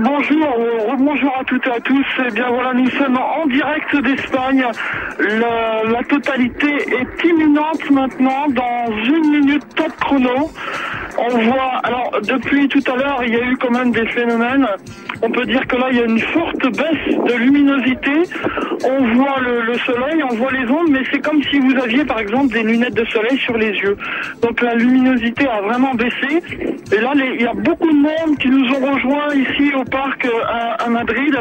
bonjour, à toutes et à tous. Eh bien voilà, nous sommes en direct d'Espagne. La, la totalité est imminente maintenant, dans une minute top chrono. On voit, alors depuis tout à l'heure, il y a eu quand même des phénomènes. On peut dire que là, il y a une forte baisse de luminosité. On voit le, le soleil, on voit les ondes, mais c'est comme si vous aviez par exemple des lunettes de soleil sur les yeux. Donc la luminosité a vraiment baissé. Et là, il y a beaucoup de monde qui nous ont rejoints ici au parc euh, à, Madrid.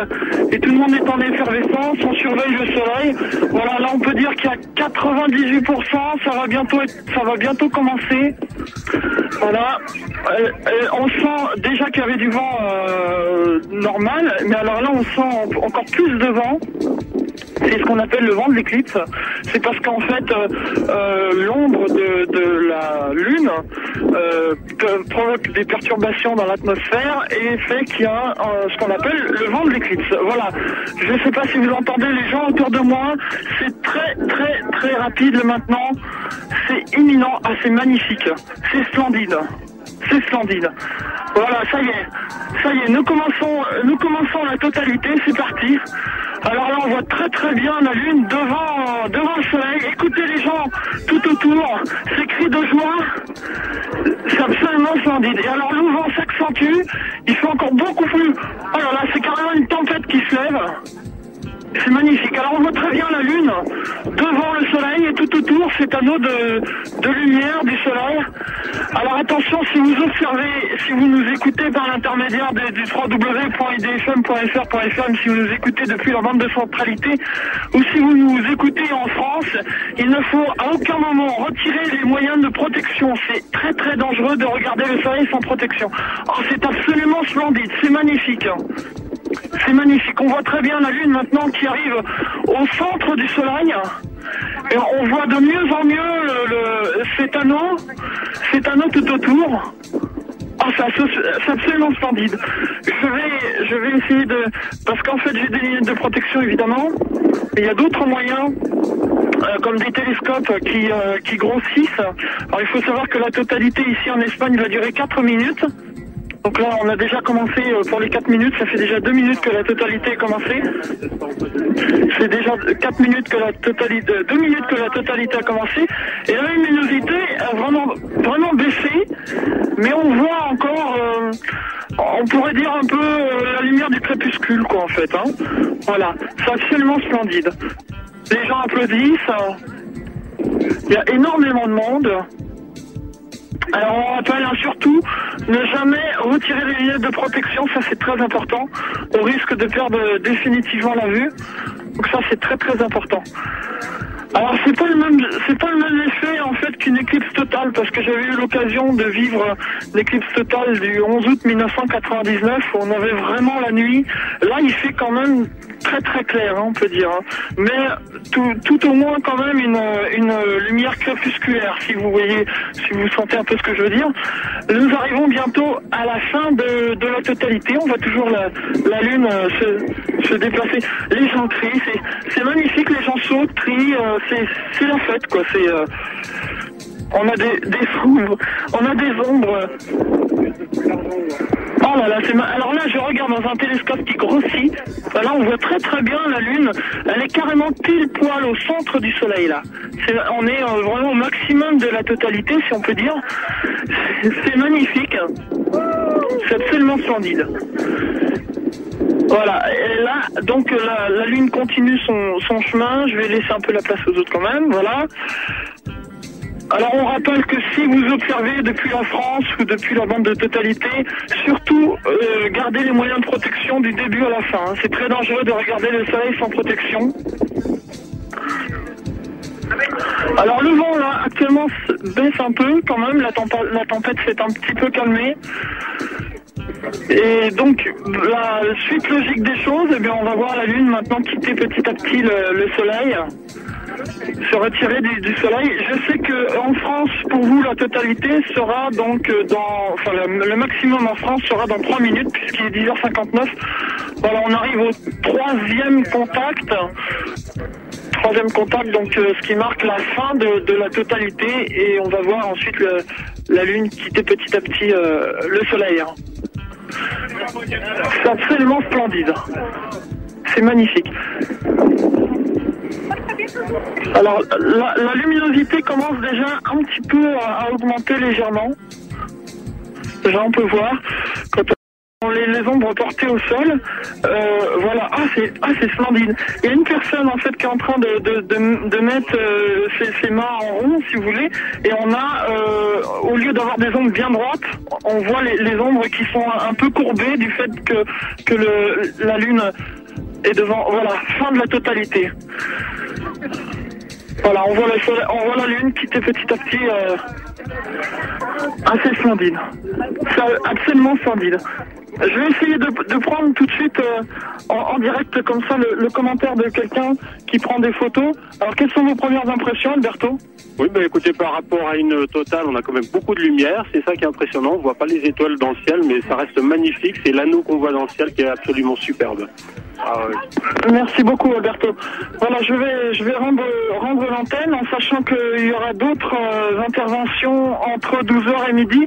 Et tout le monde est en effervescence, on surveille le soleil. Voilà, là on peut dire qu'il y a 98%, ça va bientôt commencer. Voilà, Euh, euh, on sent déjà qu'il y avait du vent normal, mais alors là on sent encore plus de vent. C'est ce qu'on appelle le vent de l'éclipse. C'est parce qu'en fait, euh, euh, l'ombre de, la Lune euh, provoque des perturbations dans l'atmosphère et fait qu'il y a ce qu'on appelle le vent de l'éclipse. Voilà. Je ne sais pas si vous entendez les gens autour de moi. C'est très très très rapide maintenant. C'est imminent. Ah, c'est magnifique. C'est splendide. C'est splendide. Voilà, ça y est. Ça y est, nous commençons, nous commençons la totalité, c'est parti. Alors là, on voit très très bien la lune devant, devant le soleil. Écoutez les gens tout autour, ces cris de joie. C'est absolument splendide. Et alors, le vent s'accentue. Il fait encore beaucoup plus. Oh là là, c'est carrément une tempête qui se lève. C'est magnifique. Alors on voit très bien la lune devant le soleil et tout autour cet anneau de, de lumière du soleil. Alors attention, si vous observez, si vous nous écoutez par l'intermédiaire du www.idfm.fr.fm, si vous nous écoutez depuis la bande de centralité, ou si vous nous écoutez en France, il ne faut à aucun moment retirer les moyens de protection. C'est très très dangereux de regarder le soleil sans protection. Oh, c'est absolument splendide, c'est magnifique. C'est magnifique. On voit très bien la lune maintenant qui arrive au centre du soleil. Et on voit de mieux en mieux le, le- cet anneau, tout autour. C'est abso- c'est absolument splendide. Je vais, je vais essayer de, parce qu'en fait j'ai des lunettes de protection évidemment, mais il y a d'autres moyens. euh, comme des télescopes qui, euh, qui grossissent. Alors il faut savoir que la totalité ici en Espagne va durer 4 minutes. Donc là, on a déjà commencé euh, pour les 4 minutes. Ça fait déjà 2 minutes que la totalité est commencée. C'est déjà 4 minutes que la totalité, 2 minutes que la totalité a commencé. Et la luminosité a vraiment, vraiment baissé. Mais on voit encore, euh, on pourrait dire un peu euh, la lumière du crépuscule, quoi, en fait. Hein. Voilà, c'est absolument splendide. Les gens applaudissent. Il y a énormément de monde. Alors on rappelle hein, surtout ne jamais retirer les lunettes de protection, ça c'est très important. On risque de perdre définitivement la vue. Donc ça c'est très très important. Alors c'est pas le même c'est pas le même effet en fait qu'une éclipse totale parce que j'avais eu l'occasion de vivre l'éclipse totale du 11 août 1999 où on avait vraiment la nuit. Là il fait quand même très très clair hein, on peut dire. hein. Mais tout, tout au moins quand même une, une lumière crépusculaire si vous voyez si vous sentez un peu ce que je veux dire. Nous arrivons bientôt à la fin de, de la totalité. On voit toujours la, la lune euh, se, se déplacer. Les gens crient, c'est, magnifique, les gens sautent, crient, euh, c'est, c'est la fête quoi. C'est, euh, on a des, des ombres, on a des ombres. Oh là là, c'est alors là je regarde dans un télescope qui grossit. Là on voit très très bien la lune. Elle est carrément pile poil au centre du soleil là. On est euh, vraiment au maximum de la totalité si on peut dire. C'est- magnifique. C'est absolument splendide. Voilà, et là, donc la, la Lune continue son, son chemin. Je vais laisser un peu la place aux autres quand même, voilà. Alors on rappelle que si vous observez depuis la France ou depuis la bande de totalité, surtout euh, gardez les moyens de protection du début à la fin. hein. C'est très dangereux de regarder le soleil sans protection. Alors le vent là actuellement baisse un peu quand même, la, tempête s'est un petit peu calmée. Et donc, la suite logique des choses, eh bien, on va voir la Lune maintenant quitter petit à petit le Soleil, se retirer du, Soleil. Je sais que en France, pour vous, la totalité sera donc euh, dans, enfin, le, maximum en France sera dans 3 minutes puisqu'il est 10h59. Voilà, on arrive au troisième contact. Troisième contact, donc euh, ce qui marque la fin de, la totalité et on va voir ensuite la Lune quitter petit à petit euh, le Soleil. hein. C'est absolument splendide. C'est magnifique. Alors, la, luminosité commence déjà un petit peu à, augmenter légèrement. Déjà, on peut voir quand on les, les ombres portées au sol. Euh, voilà, ah c'est ah, splendide. Il y a une personne en fait qui est en train de, de, de, mettre euh, ses, ses mains en rond, si vous voulez, et on a, euh, au lieu d'avoir des ombres bien droites, on voit les, les ombres qui sont un peu courbées du fait que, que le, la lune est devant. Voilà, fin de la totalité. Voilà, on voit, soleil- on voit la petit à petit. euh, assez splendide. Absolument splendide. Je vais essayer de, prendre tout de suite euh, en, direct comme ça le, le commentaire de quelqu'un qui prend des photos. Alors quelles sont vos premières impressions, Alberto? Oui, bah écoutez, par rapport à une totale, on a quand même beaucoup de lumière. C'est ça qui est impressionnant. On voit pas les étoiles dans le ciel, mais ça reste magnifique. C'est l'anneau qu'on voit dans le ciel qui est absolument superbe. Ah. Merci beaucoup, Alberto. Voilà, je vais, je vais rendre, rendre l'antenne en sachant qu'il y aura d'autres euh, interventions entre 12h et midi,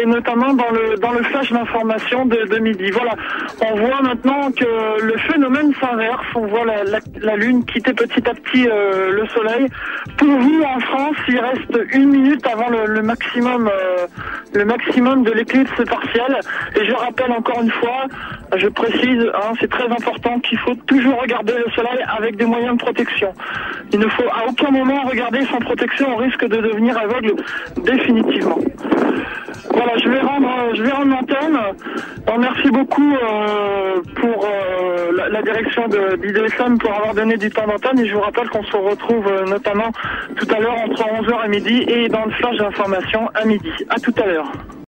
et notamment dans le, dans le flash d'information de, de midi. Voilà, on voit maintenant que le phénomène s'inverse. On voit la, la, Lune quitter petit à petit euh, le Soleil. Pour vous, en France, il reste une minute avant le, le maximum, euh, le maximum de l'éclipse partielle. Et je rappelle encore une fois, je précise, hein, c'est très important qu'il faut toujours regarder le soleil avec des moyens de protection. Il ne faut à aucun moment regarder sans protection, on risque de devenir aveugle définitivement. Voilà, je vais rendre, je vais rendre l'antenne. Alors, merci beaucoup euh, pour euh, la, la direction d'IDFM pour avoir donné du temps d'antenne et je vous rappelle qu'on se retrouve euh, notamment tout à l'heure entre 11h et midi et dans le flash d'information à midi. À tout à l'heure.